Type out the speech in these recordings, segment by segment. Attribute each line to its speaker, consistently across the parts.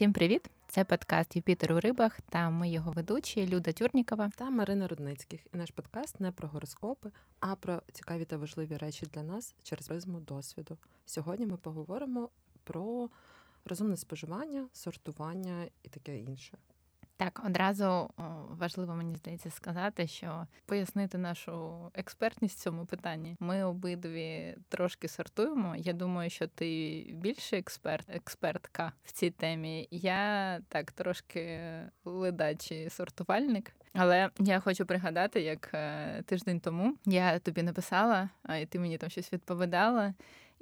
Speaker 1: Всім привіт! Це подкаст Юпітер у рибах та ми його ведучі Люда Тюрнікова
Speaker 2: та Марина Рудницьких. І наш подкаст не про гороскопи, а про цікаві та важливі речі для нас через призму досвіду. Сьогодні ми поговоримо про розумне споживання, сортування і таке інше.
Speaker 1: Так, одразу важливо мені здається сказати, що пояснити нашу експертність в цьому питанні. Ми обидві трошки сортуємо. Я думаю, що ти більше експерт, експертка в цій темі. Я так трошки ледачий сортувальник. Але я хочу пригадати, як е, тиждень тому я тобі написала, і ти мені там щось відповідала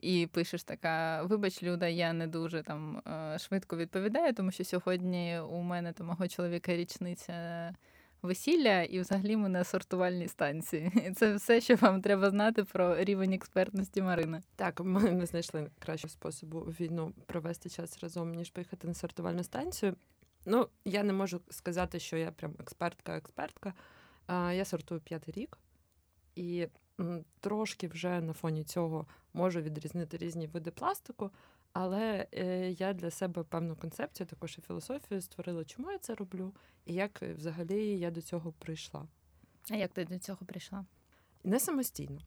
Speaker 1: і пишеш така: Вибач, Люда, я не дуже там е, швидко відповідаю, тому що сьогодні у мене там мого чоловіка річниця. Весілля і взагалі ми на сортувальній станції. І це все, що вам треба знати про рівень експертності Марини.
Speaker 2: Так, ми не знайшли кращого способу війну провести час разом, ніж поїхати на сортувальну станцію. Ну, я не можу сказати, що я прям експертка-експертка. Я сортую п'ятий рік, і трошки вже на фоні цього можу відрізнити різні види пластику, але е, я для себе певну концепцію, також і філософію створила, чому я це роблю, і як е, взагалі я до цього прийшла.
Speaker 1: А як ти до цього прийшла?
Speaker 2: Не самостійно.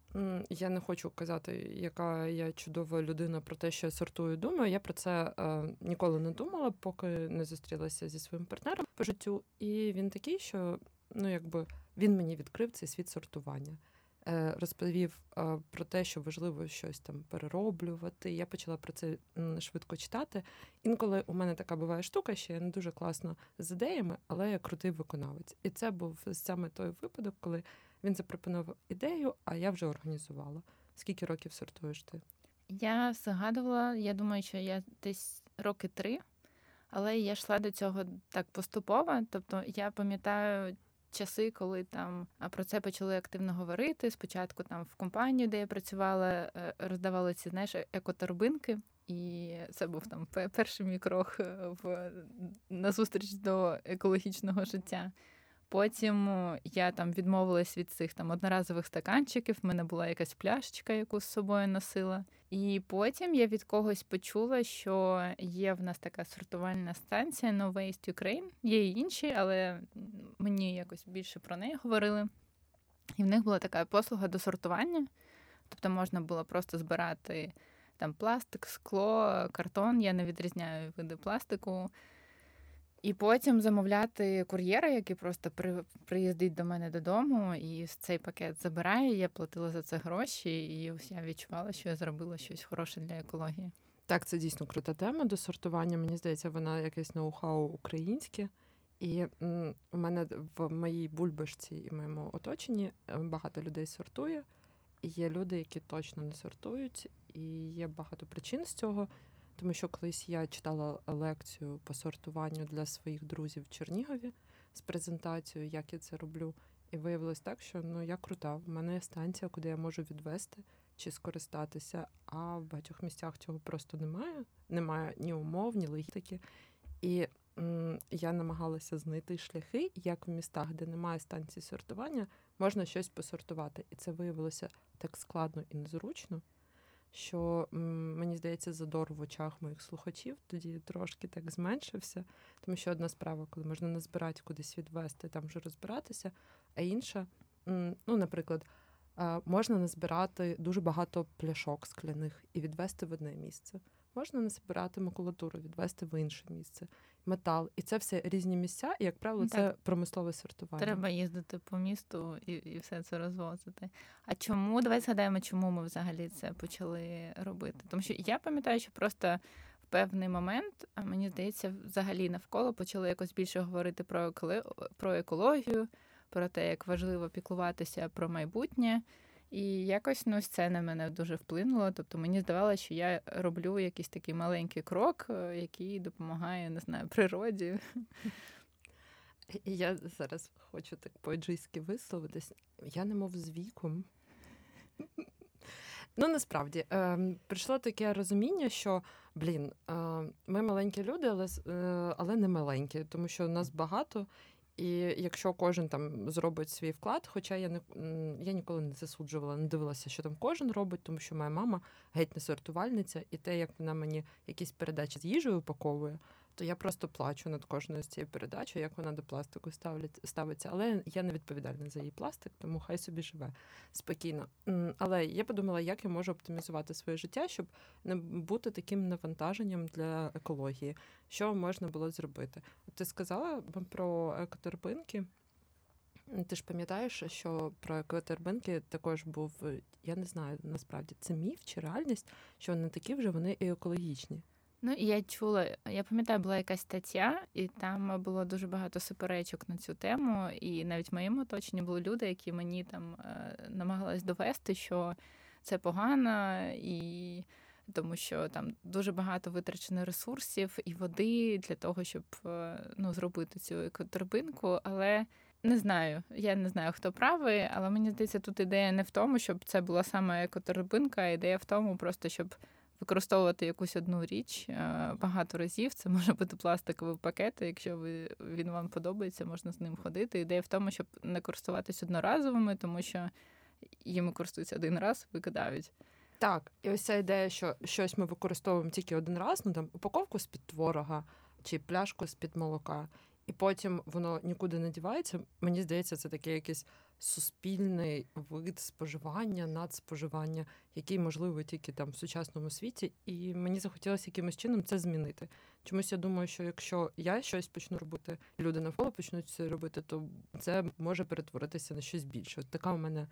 Speaker 2: Я не хочу казати, яка я чудова людина про те, що я сортую. Думаю. Я про це е, ніколи не думала, поки не зустрілася зі своїм партнером по життю. І він такий, що ну якби він мені відкрив цей світ сортування. Е, розповів е, про те, що важливо щось там перероблювати. Я почала про це швидко читати. Інколи у мене така буває штука, що я не дуже класно з ідеями, але я крутий виконавець. І це був саме той випадок, коли він запропонував ідею, а я вже організувала. Скільки років сортуєш ти?
Speaker 1: Я згадувала, я думаю, що я десь роки три, але я йшла до цього так поступово. Тобто я пам'ятаю часи, коли там про це почали активно говорити. Спочатку там в компанії, де я працювала, е, роздавали ці знаєш, екоторбинки. І це був там перший мій крок е, в назустріч до екологічного життя. Потім я там відмовилась від цих там одноразових стаканчиків. В мене була якась пляшечка, яку з собою носила. І потім я від когось почула, що є в нас така сортувальна станція No Waste Ukraine. Є і інші, але мені якось більше про неї говорили. І в них була така послуга до сортування. Тобто можна було просто збирати там пластик, скло, картон. Я не відрізняю види пластику. І потім замовляти кур'єра, який просто при, приїздить до мене додому, і цей пакет забирає. Я платила за це гроші, і ось я відчувала, що я зробила щось хороше для екології.
Speaker 2: Так, це дійсно крута тема до сортування. Мені здається, вона якесь ноу-хау українське. І у мене в моїй бульбашці і моєму оточенні е, багато людей сортує. І є люди, які точно не сортують, і є багато причин з цього. Тому що колись я читала лекцію по сортуванню для своїх друзів в Чернігові з презентацією, як я це роблю. І виявилось так, що ну я крута. У мене є станція, куди я можу відвести чи скористатися. А в багатьох місцях цього просто немає. Немає ні умов, ні логістики. І м- я намагалася знайти шляхи, як в містах, де немає станції сортування, можна щось посортувати. І це виявилося так складно і незручно що мені здається, задор в очах моїх слухачів тоді трошки так зменшився. Тому що одна справа, коли можна назбирати кудись відвести, там вже розбиратися, а інша, ну, наприклад, можна назбирати дуже багато пляшок скляних і відвести в одне місце. Можна назбирати макулатуру, відвести в інше місце, метал. І це все різні місця, і, як правило, це так. промислове сортування.
Speaker 1: Треба їздити по місту і і все це розвозити. А чому? Давай згадаємо, чому ми взагалі це почали робити. Тому що я пам'ятаю, що просто в певний момент, а мені здається, взагалі навколо почали якось більше говорити про про екологію, про те, як важливо піклуватися про майбутнє. І якось ну, це на мене дуже вплинуло. Тобто мені здавалося, що я роблю якийсь такий маленький крок, е, який допомагає, не знаю, природі.
Speaker 2: Я зараз хочу так по-еджийськи висловитись. Я не мов з віком. Ну, насправді е, прийшло таке розуміння, що блін, е, ми маленькі люди, але е, але не маленькі, тому що нас багато, і якщо кожен там зробить свій вклад, хоча я не я ніколи не засуджувала, не дивилася, що там кожен робить, тому що моя мама геть не сортувальниця, і те, як вона мені якісь передачі з їжею упаковує, то я просто плачу над кожною з цією передачею, як вона до пластику ставлять, ставиться. Але я не відповідальна за її пластик, тому хай собі живе спокійно. Але я подумала, як я можу оптимізувати своє життя, щоб не бути таким навантаженням для екології. Що можна було зробити? Ти сказала про екоторбинки. Ти ж пам'ятаєш, що про екотербинки також був, я не знаю, насправді це міф чи реальність, що вони такі вже вони і екологічні.
Speaker 1: Ну, я чула, я пам'ятаю, була якась стаття, і там було дуже багато суперечок на цю тему. І навіть в моєму оточенні були люди, які мені там е, намагались довести, що це погано, і тому що там дуже багато витрачено ресурсів і води для того, щоб е, ну, зробити цю екоторбинку. Але не знаю, я не знаю, хто правий, але мені здається, тут ідея не в тому, щоб це була саме екоторбинка, а ідея в тому, просто щоб використовувати якусь одну річ е, багато разів. Це може бути пластиковий пакет. Якщо ви він вам подобається, можна з ним ходити. Ідея в тому, щоб не користуватись одноразовими, тому що їми користуються один раз, викидають.
Speaker 2: Так, і ось ця ідея, що щось ми використовуємо тільки один раз, ну там упаковку з під творога чи пляшку з під молока і потім воно нікуди не дівається. Мені здається, це таке якийсь суспільний вид споживання, надспоживання, який можливий тільки там в сучасному світі. І мені захотілося якимось чином це змінити. Чомусь я думаю, що якщо я щось почну робити, люди навколо почнуть це робити, то це може перетворитися на щось більше. От така у мене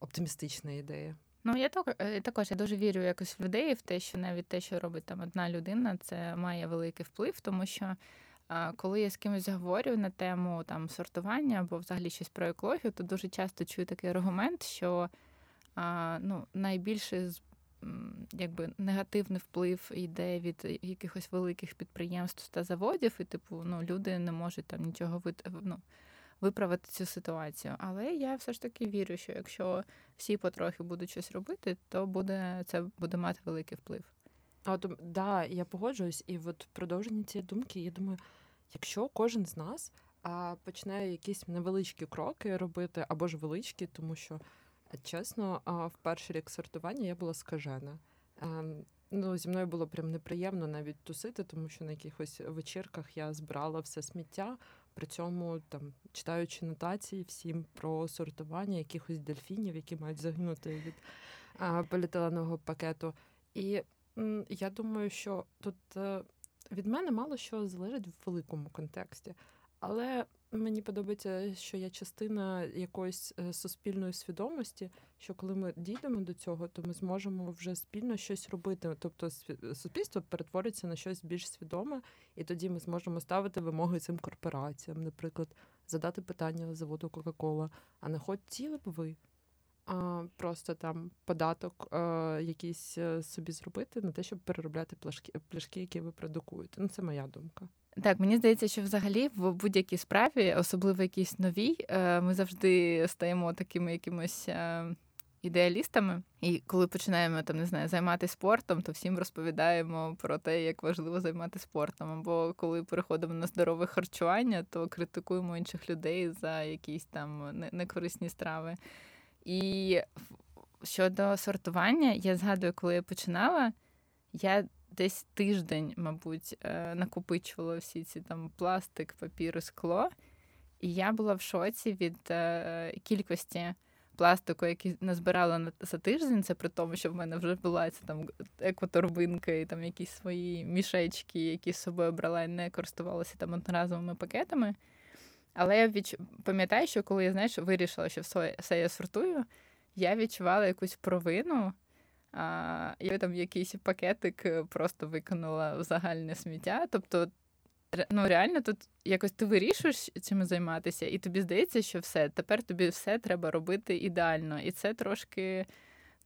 Speaker 2: оптимістична ідея.
Speaker 1: Ну, я е, також я дуже вірю якось в ідеї, в те, що навіть те, що робить там одна людина, це має великий вплив, тому що коли я з кимось говорю на тему там сортування або взагалі щось про екологію, то дуже часто чую такий аргумент, що ну, найбільше якби негативний вплив йде від якихось великих підприємств та заводів, і типу ну, люди не можуть там нічого ну, виправити цю ситуацію. Але я все ж таки вірю, що якщо всі потрохи будуть щось робити, то буде це буде мати великий вплив.
Speaker 2: А от да, я погоджуюсь, і от продовження цієї думки, я думаю, якщо кожен з нас а, почне якісь невеличкі кроки робити, або ж величкі, тому що чесно, а, в перший рік сортування я була скажена. А, ем, ну, зі мною було прям неприємно навіть тусити, тому що на якихось вечірках я збирала все сміття. При цьому там читаючи нотації всім про сортування якихось дельфінів, які мають загинути від а, поліетиленового пакету. І я думаю, що тут е, від мене мало що залежить в великому контексті, але мені подобається, що я частина якоїсь е, суспільної свідомості, що коли ми дійдемо до цього, то ми зможемо вже спільно щось робити. Тобто, суспільство перетвориться на щось більш свідоме, і тоді ми зможемо ставити вимоги цим корпораціям, наприклад, задати питання заводу Кока-Кола, а не хотіли б ви просто там податок якийсь е, собі зробити на те, щоб переробляти пляшки, пляшки, які ви продукуєте. Ну, це моя думка.
Speaker 1: Так, мені здається, що взагалі в будь-якій справі, особливо якійсь новій, е, ми завжди стаємо такими якимось. Е, ідеалістами, і коли починаємо там не знаю займатися спортом, то всім розповідаємо про те, як важливо займатися спортом. Або коли переходимо на здорове харчування, то критикуємо інших людей за якісь там некорисні страви. І щодо сортування, я згадую, коли я починала, я десь тиждень, мабуть, е, накопичувала всі ці там пластик, папір, скло. І я була в шоці від е, кількості пластику, який назбирала за тиждень. Це при тому, що в мене вже була ця там екоторбинка і там якісь свої мішечки, які з собою брала і не користувалася там одноразовими пакетами. Але я відч... пам'ятаю, що коли я знаєш, вирішила, що все, я сортую, я відчувала якусь провину. А, Я там якийсь пакетик е, просто викинула в загальне сміття. Тобто, ну реально тут якось ти вирішуєш цим займатися, і тобі здається, що все, тепер тобі все треба робити ідеально. І це трошки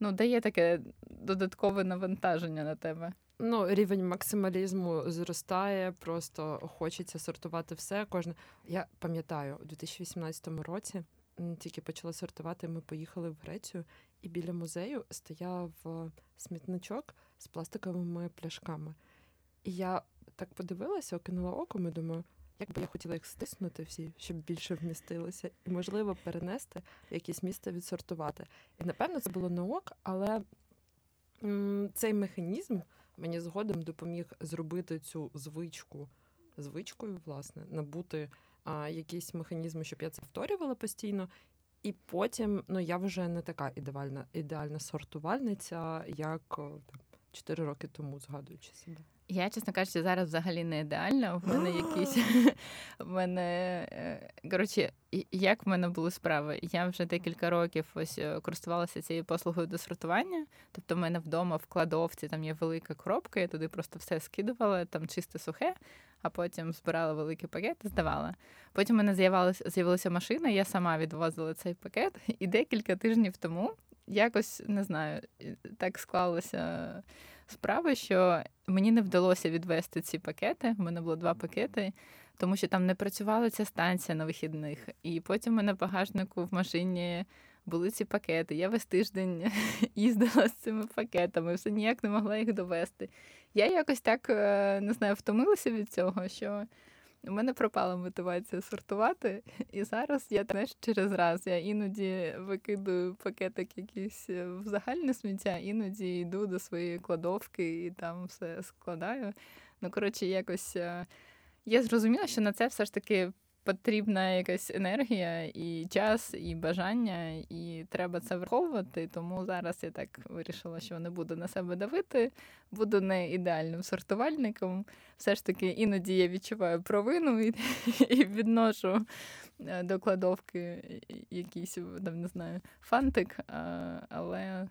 Speaker 1: ну, дає таке додаткове навантаження на тебе.
Speaker 2: Ну, рівень максималізму зростає, просто хочеться сортувати все. Кожне я пам'ятаю, у 2018 році тільки почала сортувати. Ми поїхали в Грецію, і біля музею стояв е, смітничок з пластиковими пляшками. І я так подивилася, окинула оком і думаю, як би я хотіла їх стиснути всі, щоб більше вмістилося, і можливо перенести в якесь місце відсортувати. І напевно це було не ок, але м- цей механізм мені згодом допоміг зробити цю звичку звичкою, власне, набути а, якісь механізми, щоб я це повторювала постійно. І потім ну я вже не така ідеальна ідеальна сортувальниця, як там 4 роки тому, згадуючи себе.
Speaker 1: Я, чесно кажучи, зараз взагалі не ідеальна. У мене якісь в мене е, коротше, як в мене були справи? Я вже декілька років ось е, користувалася цією послугою до сортування. Тобто, в мене вдома в кладовці там є велика коробка, я туди просто все скидувала, там чисте сухе, а потім збирала великий пакет і здавала. Потім в мене з'явилася з'явилася машина, я сама відвозила цей пакет, і декілька тижнів тому якось не знаю, так склалося справи, що мені не вдалося відвести ці пакети. У мене було два пакети, тому що там не працювала ця станція на вихідних. І потім у мене багажнику в машині були ці пакети. Я весь тиждень їздила з цими пакетами, все ніяк не могла їх довести. Я якось так е, не знаю, втомилася від цього, що. У мене пропала мотивація сортувати, і зараз я знаєш, через раз я іноді викидую пакетик якийсь е, в загальне сміття, іноді йду до своєї кладовки і там все складаю. Ну, коротше, якось е, я зрозуміла, що на це все ж таки потрібна якась енергія, і час, і бажання, і треба це враховувати. Тому зараз я так вирішила, що не буду на себе давити, буду не ідеальним сортувальником. Все ж таки, іноді я відчуваю провину і, і відношу е, до кладовки якийсь там не знаю фантик, але.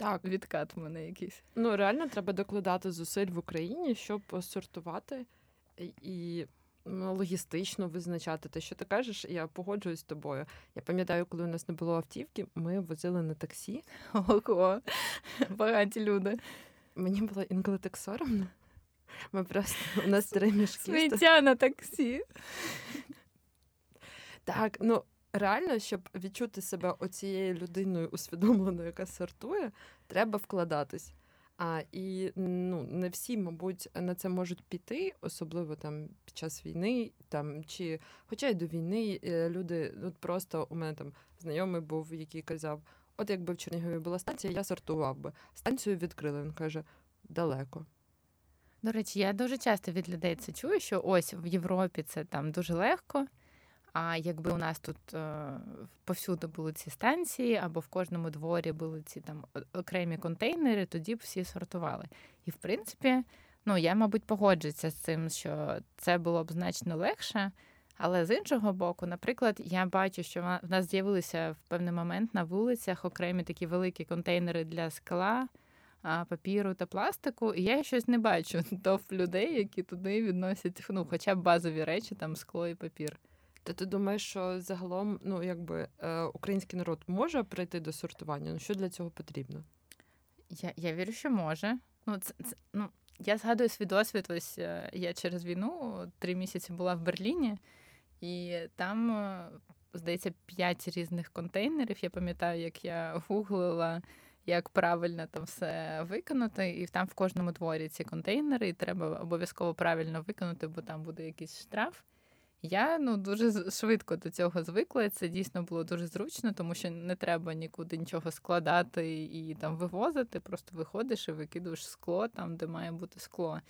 Speaker 1: Так, відкат в мене якийсь.
Speaker 2: Ну реально треба докладати зусиль в Україні, щоб сортувати і логістично визначати те, що ти кажеш, я погоджуюсь з тобою. Я пам'ятаю, коли у нас не було автівки, ми возили на таксі.
Speaker 1: Ого, багаті люди.
Speaker 2: Мені було інколи так соромно. Ми просто у нас три мішки.
Speaker 1: Сміття на таксі.
Speaker 2: Так, ну реально, щоб відчути себе оцією людиною усвідомленою, яка сортує, треба вкладатись. А і ну не всі, мабуть, на це можуть піти, особливо там під час війни, там чи хоча й до війни е, люди, от просто у мене там знайомий був, який казав: от якби в Чернігові була станція, я сортував би. Станцію відкрили. Він каже, далеко.
Speaker 1: До речі, я дуже часто від людей це чую, що ось в Європі це там дуже легко. А якби у нас тут е, повсюди були ці станції, або в кожному дворі були ці там окремі контейнери, тоді б всі сортували. І в принципі, ну я, мабуть, погоджуюся з цим, що це було б значно легше. Але з іншого боку, наприклад, я бачу, що в нас з'явилися в певний момент на вулицях окремі такі великі контейнери для скла, папіру та пластику, і я щось не бачу топ людей, які туди відносять ну, хоча б базові речі, там скло і папір.
Speaker 2: Та ти думаєш, що загалом ну, якби, е, український народ може прийти до сортування? Ну, Що для цього потрібно?
Speaker 1: Я я вірю, що може. Ну, це, це, ну, Я згадую свій досвід. Ось е, я через війну три місяці була в Берліні, і там, е, здається, п'ять різних контейнерів. Я пам'ятаю, як я гуглила. Як правильно там все виконати, і там в кожному дворі ці контейнери, і треба обов'язково правильно виконати, бо там буде якийсь штраф. Я ну дуже швидко до цього звикла. Це дійсно було дуже зручно, тому що не треба нікуди нічого складати і там вивозити. Просто виходиш і викидуєш скло там, де має бути скло.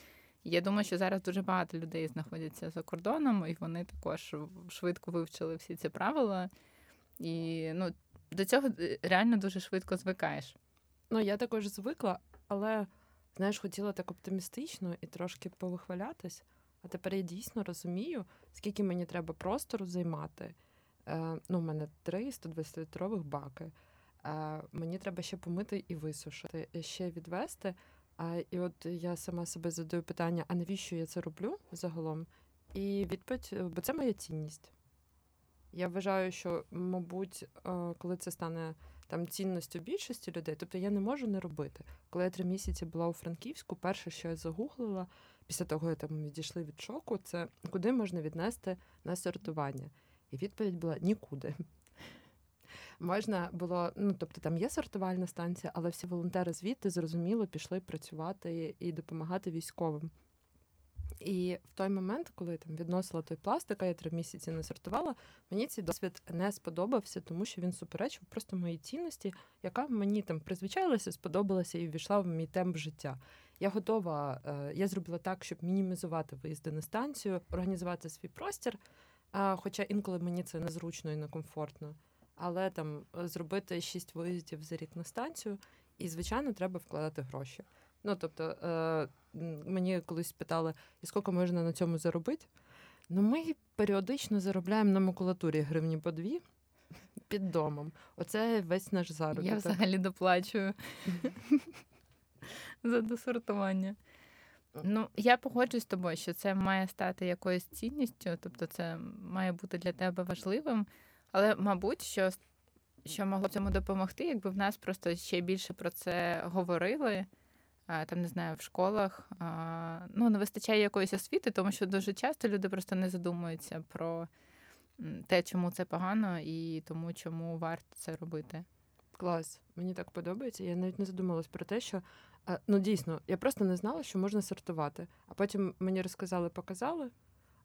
Speaker 1: Я думаю, що зараз дуже багато людей знаходяться за кордоном, і вони також швидко вивчили всі ці правила. І ну, до цього е, реально дуже швидко звикаєш.
Speaker 2: Ну, я також звикла, але знаєш, хотіла так оптимістично і трошки повихвалятись. Тепер я дійсно розумію, скільки мені треба простору займати. Е, ну, У мене три 120-літрових баки. Е, мені треба ще помити і висушити, ще відвести. А, І от я сама себе задаю питання: а навіщо я це роблю загалом? І відповідь, бо це моя цінність. Я вважаю, що, мабуть, е, коли це стане там цінністю більшості людей, тобто я не можу не робити. Коли я три місяці була у Франківську, перше, що я загуглила, після того, як там відійшли від шоку, це куди можна віднести на сортування. І відповідь була нікуди. Можна було, ну тобто там є сортувальна станція, але всі волонтери звідти зрозуміло пішли працювати і допомагати військовим. І в той момент, коли я там відносила той пластик, а я три місяці не сортувала, мені цей досвід не сподобався, тому що він суперечив просто моїй цінності, яка мені там призвичайлася, сподобалася і ввійшла в мій темп життя. Я готова, е, я зробила так, щоб мінімізувати виїзди на станцію, організувати свій простір. Хоча інколи мені це незручно і некомфортно. Але там е, зробити шість виїздів за рік на станцію, і, звичайно, треба вкладати гроші. Ну тобто, е, мені колись питали, і скільки можна на цьому заробити. Ну, ми періодично заробляємо на макулатурі гривні по дві під домом. Оце весь наш заробіток.
Speaker 1: Я взагалі доплачую за досортування. Ну, я погоджуюсь з тобою, що це має стати якоюсь цінністю, тобто це має бути для тебе важливим. Але, мабуть, що що могло цьому допомогти, якби в нас просто ще більше про це говорили там не знаю, в школах ну, не вистачає якоїсь освіти, тому що дуже часто люди просто не задумуються про те, чому це погано, і тому, чому варто це робити.
Speaker 2: Клас, мені так подобається. Я навіть не задумалась про те, що ну дійсно, я просто не знала, що можна сортувати. А потім мені розказали, показали.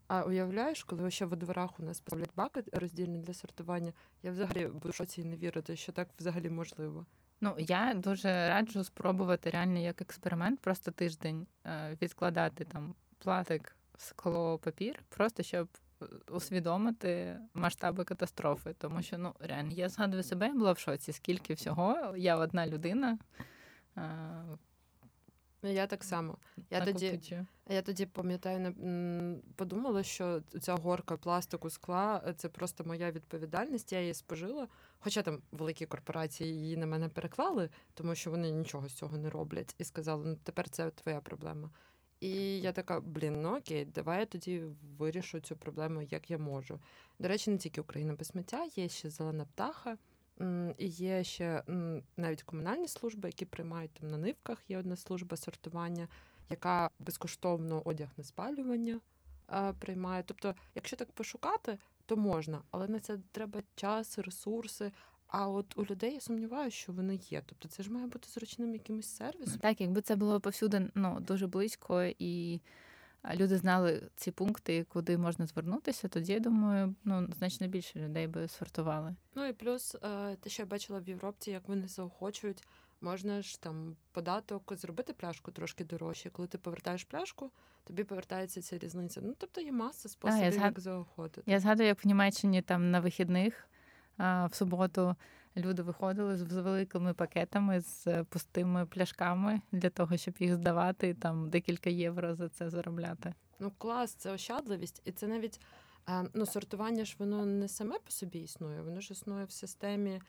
Speaker 2: А уявляєш, коли ще во дворах у нас поставлять баки роздільні для сортування, я взагалі буду шоці не вірити, що так взагалі можливо.
Speaker 1: Ну, я дуже раджу спробувати реально як експеримент, просто тиждень е, відкладати там платик, скло, папір, просто щоб е, усвідомити масштаби катастрофи. Тому що ну реально я згадую себе, я була в шоці, скільки всього. Я одна людина.
Speaker 2: Ну, я так само. Я так тоді я тоді пам'ятаю, подумала, що ця горка пластику скла е, це просто моя відповідальність. Я її спожила. Хоча там великі корпорації її на мене переклали, тому що вони нічого з цього не роблять, і сказали, ну тепер це твоя проблема. І я така, блін, ну окей, давай я тоді вирішу цю проблему, як я можу. До речі, не тільки Україна без сміття, є ще зелена птаха. І є ще навіть комунальні служби, які приймають там на нивках. Є одна служба сортування, яка безкоштовно одяг на спалювання приймає. Тобто, якщо так пошукати, то можна, але на це треба час, ресурси. А от у людей я сумніваюся, що вони є. Тобто, це ж має бути зручним якимось сервісом.
Speaker 1: Так, якби це було повсюди ну дуже близько і люди знали ці пункти, куди можна звернутися, тоді я думаю, ну значно більше людей би сортували.
Speaker 2: Ну і плюс е, те, що я бачила в Європі, як вони заохочують, можна ж там податок зробити пляшку трошки дорожче. Коли ти повертаєш пляшку, тобі повертається ця різниця. Ну тобто є маса способів, а, як заохотити.
Speaker 1: Я згадую, як в Німеччині там на вихідних а, в суботу люди виходили з великими пакетами з е, пустими пляшками для того, щоб їх здавати і там декілька євро за це заробляти.
Speaker 2: Ну клас, це ощадливість, і це навіть е, ну, сортування ж воно не саме по собі існує, воно ж існує в системі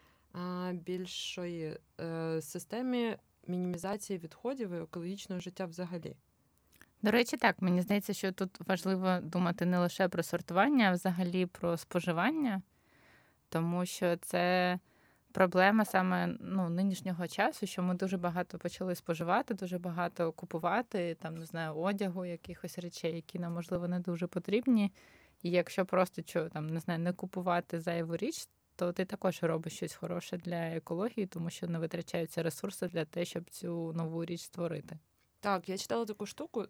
Speaker 2: більшої е, системі мінімізації відходів і екологічного життя взагалі.
Speaker 1: До речі, так мені здається, що тут важливо думати не лише про сортування, а взагалі про споживання, тому що це проблема саме ну, нинішнього часу, що ми дуже багато почали споживати, дуже багато купувати, там не знаю, одягу, якихось речей, які нам можливо не дуже потрібні. І якщо просто що, там не знаю, не купувати зайву річ, то ти також робиш щось хороше для екології, тому що не витрачаються ресурси для того, щоб цю нову річ створити.
Speaker 2: Так, я читала таку штуку,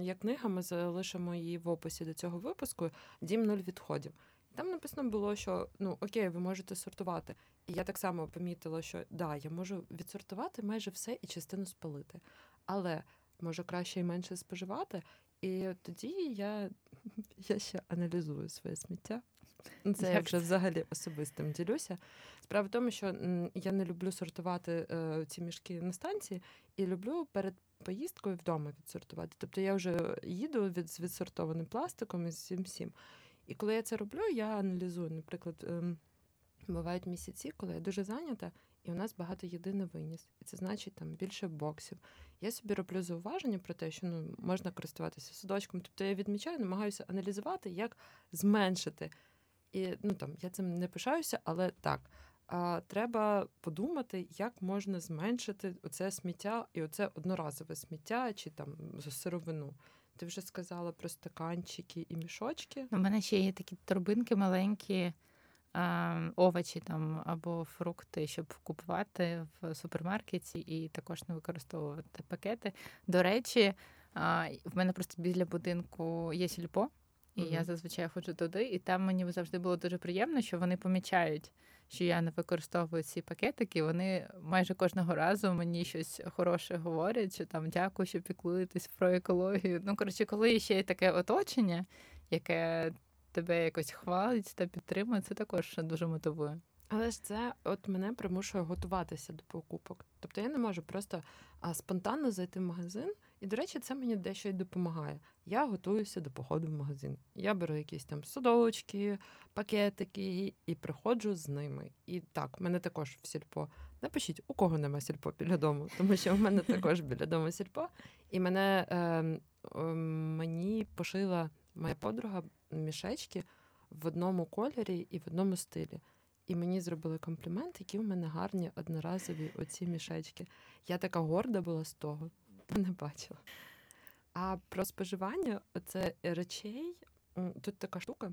Speaker 2: як книга, ми залишимо її в описі до цього випуску Дім нуль відходів. Там написано було, що ну окей, ви можете сортувати. І я так само помітила, що да, я можу відсортувати майже все і частину спалити. Але може краще і менше споживати. І тоді я я ще аналізую своє сміття. Це Як? я вже взагалі особистим ділюся. Справа в тому, що я не люблю сортувати е, ці мішки на станції і люблю перед поїздкою вдома відсортувати. Тобто я вже їду від з відсортованим пластиком і з всім всім. І коли я це роблю, я аналізую, наприклад, ем, бувають місяці, коли я дуже зайнята, і у нас багато їди виніс. І це значить там більше боксів. Я собі роблю зауваження про те, що ну можна користуватися судочком. Тобто я відмічаю, намагаюся аналізувати, як зменшити. І ну там я цим не пишаюся, але так. А треба подумати, як можна зменшити оце сміття і оце одноразове сміття чи там сировину. Ти вже сказала про стаканчики і мішочки.
Speaker 1: У мене ще є такі торбинки маленькі, овочі там або фрукти, щоб купувати в супермаркеті і також не використовувати пакети. До речі, В мене просто біля будинку є сільпо, і mm-hmm. я зазвичай ходжу туди, і там мені завжди було дуже приємно, що вони помічають, що я не використовую ці пакетики. Вони майже кожного разу мені щось хороше говорять, що там дякую, що піклуєтесь про екологію. Ну, коротше, коли ще є таке оточення, яке тебе якось хвалить та підтримує, це також дуже мотивує.
Speaker 2: Але ж це от мене примушує готуватися до покупок. Тобто я не можу просто а, спонтанно зайти в магазин. І, до речі, це мені дещо й допомагає. Я готуюся до походу в магазин. Я беру якісь там судочки, пакетики і приходжу з ними. І так, в мене також в сільпо. Напишіть, у кого нема сільпо біля дому, тому що в мене також біля дому сільпо. І мене е, е, мені пошила моя подруга мішечки в одному кольорі і в одному стилі. І мені зробили комплімент, які в мене гарні одноразові оці мішечки. Я така горда була з того, не бачила. А про споживання це речей тут така штука.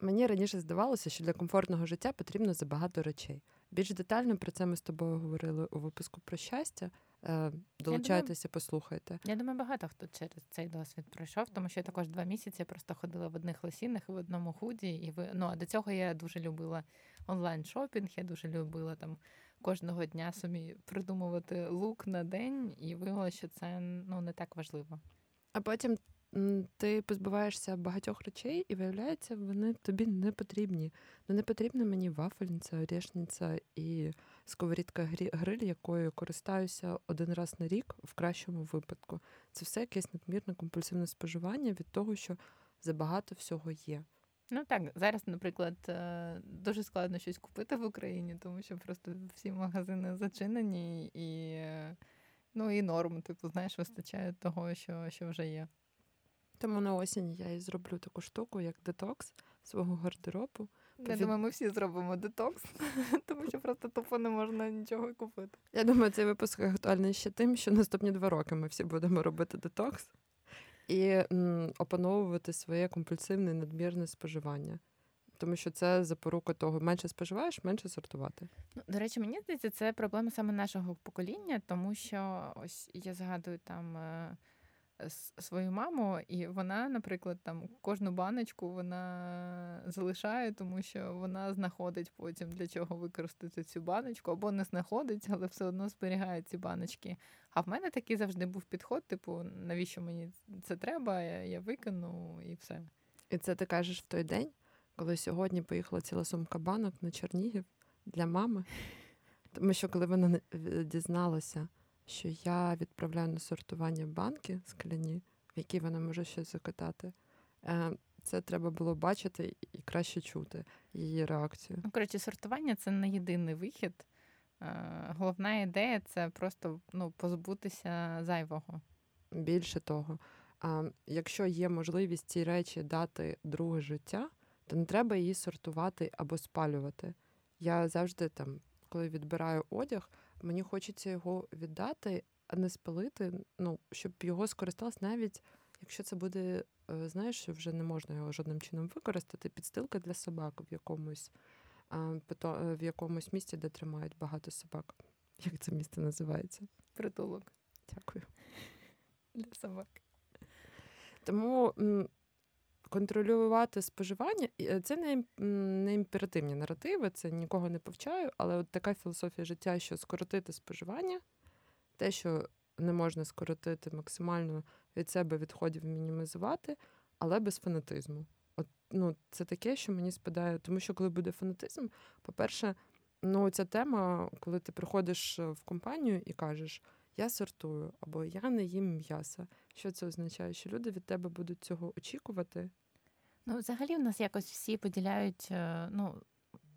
Speaker 2: Мені раніше здавалося, що для комфортного життя потрібно забагато речей. Більш детально про це ми з тобою говорили у випуску про щастя. Е, долучайтеся, послухайте.
Speaker 1: Я думаю, багато хто через цей досвід пройшов, тому що я також два місяці просто ходила в одних лосінах і в одному худі. І ви ну а до цього я дуже любила онлайн шопінг. Я дуже любила там кожного дня собі придумувати лук на день, і виявилося, що це ну не так важливо.
Speaker 2: А потім ти позбуваєшся багатьох речей, і виявляється, вони тобі не потрібні. Ну не потрібна мені вафельниця, орешниця і сковорідка гриль, якою користаюся один раз на рік в кращому випадку. Це все якесь надмірне компульсивне споживання від того, що забагато всього є.
Speaker 1: Ну так, зараз, наприклад, е, дуже складно щось купити в Україні, тому що просто всі магазини зачинені і е, ну і норм, типу, знаєш, вистачає того, що, що вже є.
Speaker 2: Тому на осінь я і зроблю таку штуку, як детокс свого гардеробу.
Speaker 1: Я думаю, ми всі зробимо детокс, тому що просто тупо не можна нічого купити.
Speaker 2: Я думаю, цей випуск актуальний ще тим, що наступні два роки ми всі будемо робити детокс і опановувати своє компульсивне надмірне споживання. Тому що це запорука того, менше споживаєш, менше сортувати.
Speaker 1: Ну, До речі, мені здається, це проблема саме нашого покоління, тому що ось я згадую там. Е, свою маму, і вона, наприклад, там кожну баночку вона залишає, тому що вона знаходить потім для чого використати цю баночку, або не знаходить, але все одно зберігає ці баночки. А в мене такий завжди був підход: типу, навіщо мені це треба? Я, я викину і все.
Speaker 2: І це ти кажеш в той день, коли сьогодні поїхала ціла сумка банок на Чернігів для мами. Тому що коли вона дізналася, що я відправляю на сортування банки скляні, в які вона може щось закатати. Е, це треба було бачити і краще чути її реакцію.
Speaker 1: Ну, коротше, сортування це не єдиний вихід. Е, головна ідея це просто ну, позбутися зайвого.
Speaker 2: Більше того, якщо є можливість ці речі дати друге життя, то не треба її сортувати або спалювати. Я завжди там, коли відбираю одяг, Мені хочеться його віддати, а не спалити, ну, щоб його скористалось навіть, якщо це буде, е, знаєш, що вже не можна його жодним чином використати, підстилка для собак в якомусь в якомусь місці, де тримають багато собак. Як це місце називається?
Speaker 1: Притулок.
Speaker 2: Дякую.
Speaker 1: Для собак.
Speaker 2: Тому контролювати споживання е, це не не імперативні наративи, це нікого не повчаю, але от така філософія життя, що скоротити споживання, те, що не можна скоротити максимально від себе відходів мінімізувати, але без фанатизму. От ну, це таке, що мені спадає, тому що коли буде фанатизм, по-перше, ну ця тема, коли ти приходиш в компанію і кажеш. Я сортую або я не їм м'яса. Що це означає? Що люди від тебе будуть цього очікувати?
Speaker 1: Ну, взагалі, в нас якось всі поділяють, е, ну,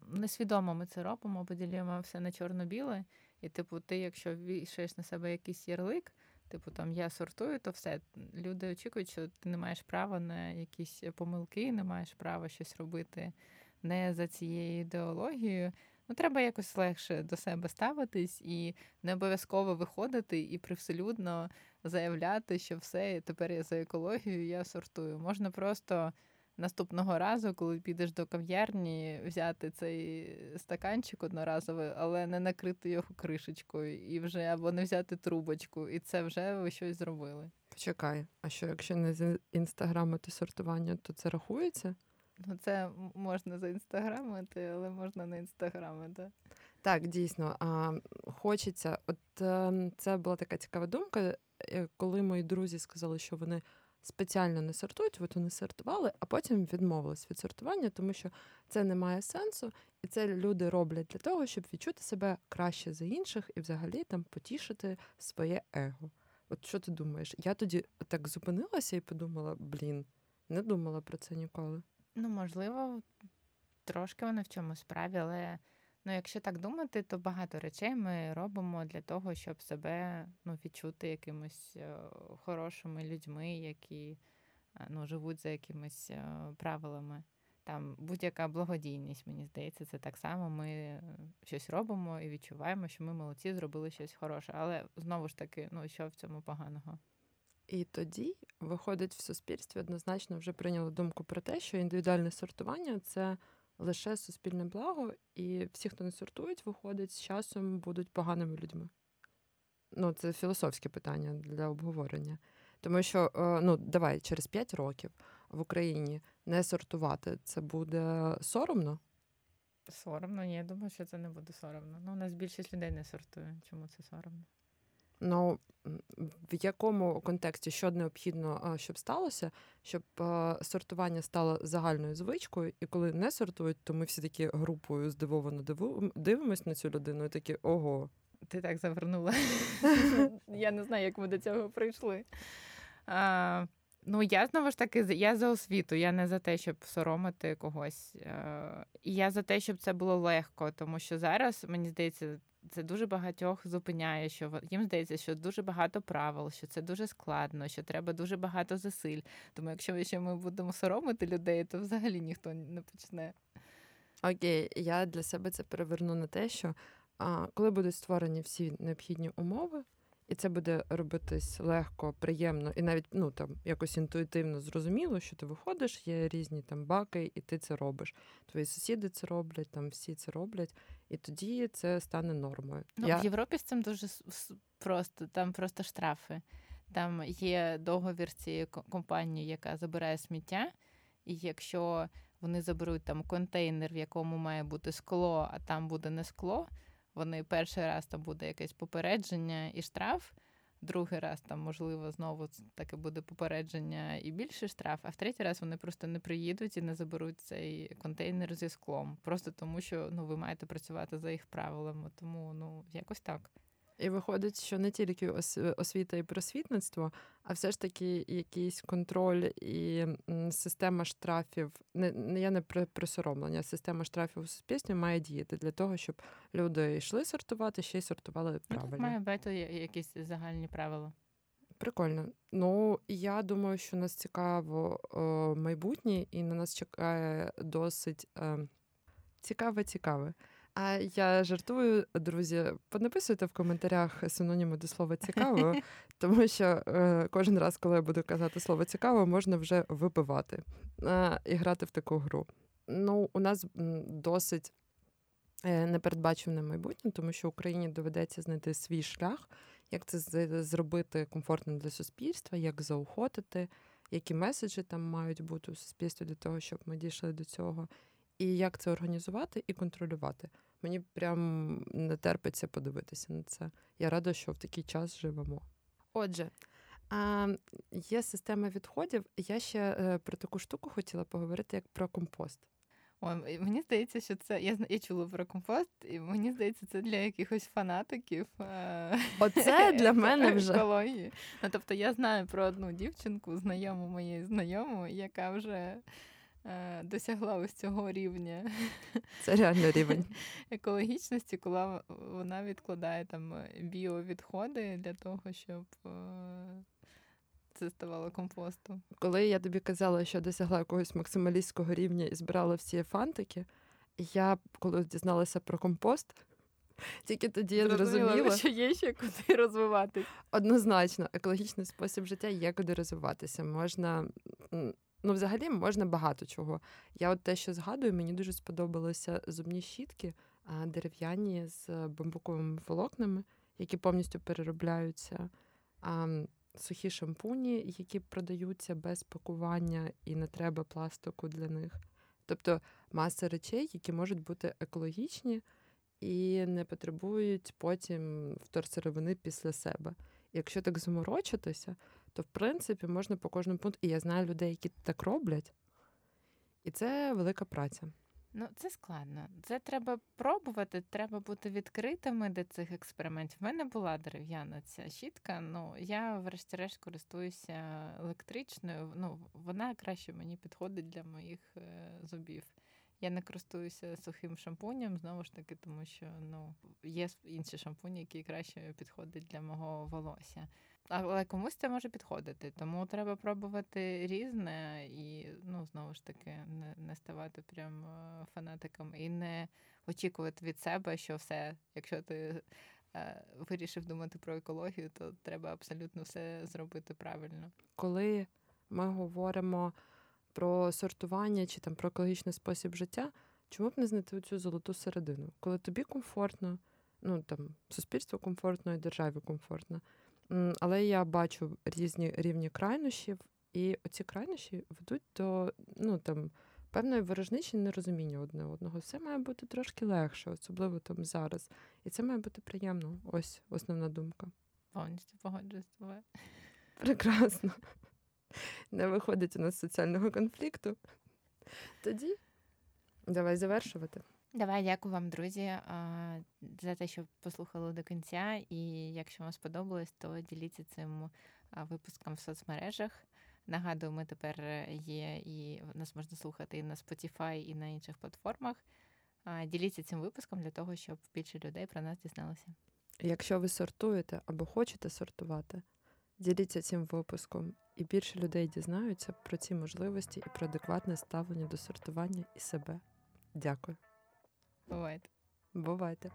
Speaker 1: несвідомо ми це робимо, поділюємо все на чорно-біле. І, типу, ти, якщо вішаєш на себе якийсь ярлик, типу там я сортую, то все. Люди очікують, що ти не маєш права на якісь помилки, не маєш права щось робити не за цією ідеологією. Ну, треба якось легше до себе ставитись і не обов'язково виходити і привселюдно заявляти, що все, тепер я за екологію, я сортую. Можна просто наступного разу, коли підеш до кав'ярні, взяти цей стаканчик одноразовий, але не накрити його кришечкою, і вже або не взяти трубочку, і це вже ви щось зробили.
Speaker 2: Почекай, а що якщо не з інстаграмити сортування, то це рахується?
Speaker 1: Ну, це можна заінстаграмити, але можна не інстаграмити.
Speaker 2: Так, дійсно. А, Хочеться. От е, це була така цікава думка, е, коли мої друзі сказали, що вони спеціально не сортують, от вони сортували, а потім відмовились від сортування, тому що це не має сенсу, і це люди роблять для того, щоб відчути себе краще за інших і взагалі там потішити своє его. От що ти думаєш? Я тоді так зупинилася і подумала: блін, не думала про це ніколи.
Speaker 1: Ну, можливо, трошки вони в чомусь праві, але ну, якщо так думати, то багато речей ми робимо для того, щоб себе ну, відчути якимось е, хорошими людьми, які е, ну, живуть за якимись е, правилами. Там будь-яка благодійність, мені здається, це так само. Ми щось робимо і відчуваємо, що ми молодці, зробили щось хороше. Але знову ж таки, ну що в цьому поганого?
Speaker 2: І тоді виходить в суспільстві однозначно вже прийняли думку про те, що індивідуальне сортування це лише суспільне благо, і всі, хто не сортують, виходить з часом будуть поганими людьми. Ну, це філософське питання для обговорення. Тому що, е, ну, давай, через 5 років в Україні не сортувати це буде соромно.
Speaker 1: Соромно, ні, я думаю, що це не буде соромно. Ну, у нас більшість людей не сортує. Чому це соромно?
Speaker 2: Ну в якому контексті що необхідно, щоб сталося, щоб сортування стало загальною звичкою, і коли не сортують, то ми всі такі групою здивовано дивимося на цю людину і такі ого.
Speaker 1: Ти так завернула. Я не знаю, як ми до цього прийшли. А, Ну, я знову ж таки я за освіту, я не за те, щоб соромити когось. І я за те, щоб це було легко, тому що зараз, мені здається, це дуже багатьох зупиняє, що їм здається, що дуже багато правил, що це дуже складно, що треба дуже багато зусиль. Тому якщо ще ми будемо соромити людей, то взагалі ніхто не почне.
Speaker 2: Окей, я для себе це переверну на те, що а, коли будуть створені всі необхідні умови, і це буде робитись легко, приємно і навіть ну там якось інтуїтивно зрозуміло, що ти виходиш, є різні там баки, і ти це робиш. Твої сусіди це роблять, там всі це роблять, і тоді це стане нормою.
Speaker 1: Ну, Я... В Європі з цим дуже просто, там просто штрафи. Там є договір цієї компанії, яка забирає сміття, і якщо вони заберуть там контейнер, в якому має бути скло, а там буде не скло. Вони перший раз там буде якесь попередження і штраф, другий раз там, можливо, знову таке буде попередження і більше штраф, а в третій раз вони просто не приїдуть і не заберуть цей контейнер зі склом. Просто тому, що ну ви маєте працювати за їх правилами. Тому ну якось так.
Speaker 2: І виходить, що не тільки освіта і просвітництво, а все ж таки якийсь контроль і система штрафів. Не я не про присоромлення, система штрафів у суспільстві має діяти для того, щоб люди йшли сортувати, ще й сортували ну, правильно.
Speaker 1: Має бути якісь загальні правила.
Speaker 2: Прикольно. Ну я думаю, що нас цікаво майбутнє, і на нас чекає досить е, цікаве, цікаве. А я жартую, друзі, понаписуйте в коментарях синоніми до слова цікаво, тому що е, кожен раз, коли я буду казати слово цікаво, можна вже випивати е, і грати в таку гру. Ну, у нас досить е, непередбачене майбутнє, тому що Україні доведеться знайти свій шлях, як це зробити комфортним для суспільства, як заохотити, які меседжі там мають бути у суспільстві для того, щоб ми дійшли до цього і як це організувати і контролювати. Мені прям не терпиться подивитися на це. Я рада, що в такий час живемо. Отже, є система відходів. Я ще е, про таку штуку хотіла поговорити, як про компост.
Speaker 1: О, мені здається, що це я я чула про компост, і мені здається, це для якихось фанатиків.
Speaker 2: Е, Оце для мене вже
Speaker 1: екології. Ну, тобто я знаю про одну дівчинку, знайому моєї знайомої, яка вже досягла ось цього рівня.
Speaker 2: Це реально рівень
Speaker 1: екологічності, коли вона відкладає там біовідходи для того, щоб е, це ставало компостом.
Speaker 2: Коли я тобі казала, що досягла якогось максималістського рівня і збирала всі фантики, я коли дізналася про компост. Тільки тоді я зрозуміла,
Speaker 1: що є ще куди розвиватися.
Speaker 2: Однозначно, екологічний спосіб життя є куди розвиватися. Можна Ну, взагалі можна багато чого. Я от те, що згадую, мені дуже сподобалися зубні щітки дерев'яні з бамбуковими волокнами, які повністю переробляються. сухі шампуні, які продаються без пакування і не треба пластику для них. Тобто маса речей, які можуть бути екологічні і не потребують потім вторсировини після себе. Якщо так заморочитися, то в принципі можна по кожному пункту. І я знаю людей, які так роблять, і це велика праця.
Speaker 1: Ну, це складно. Це треба пробувати, треба бути відкритими до цих експериментів. У мене була дерев'яна ця щітка. Ну я, врешті-решт, користуюся електричною. Ну, вона краще мені підходить для моїх е, зубів. Я не користуюся сухим шампунем, знову ж таки, тому що ну є інші шампуні, які краще підходять для мого волосся. Але комусь це може підходити, тому треба пробувати різне і ну знову ж таки не не ставати прям е, фанатиком і не очікувати від себе, що все, якщо ти е, вирішив думати про екологію, то треба абсолютно все зробити правильно.
Speaker 2: Коли ми говоримо про сортування чи там про екологічний спосіб життя, чому б не знайти цю золоту середину? Коли тобі комфортно, ну там суспільству комфортно і державі комфортно. Але я бачу різні рівні крайнощів, і оці крайнощі ведуть до ну там певної ворожничі нерозуміння одне одного. Все має бути трошки легше, особливо там зараз. І це має бути приємно. Ось основна думка.
Speaker 1: Повністю погоджуюсь з тобою.
Speaker 2: Прекрасно. Не виходить у нас соціального конфлікту. Тоді давай завершувати.
Speaker 1: Давай, дякую вам, друзі, за те, що послухали до кінця. І якщо вам сподобалось, то діліться цим випуском в соцмережах. Нагадую, ми тепер є і нас можна слухати і на Spotify, і на інших платформах. Діліться цим випуском для того, щоб більше людей про нас дізналося.
Speaker 2: Якщо ви сортуєте або хочете сортувати, діліться цим випуском, і більше людей дізнаються про ці можливості і про адекватне ставлення до сортування і себе. Дякую.
Speaker 1: Бувайте.
Speaker 2: Бувайте.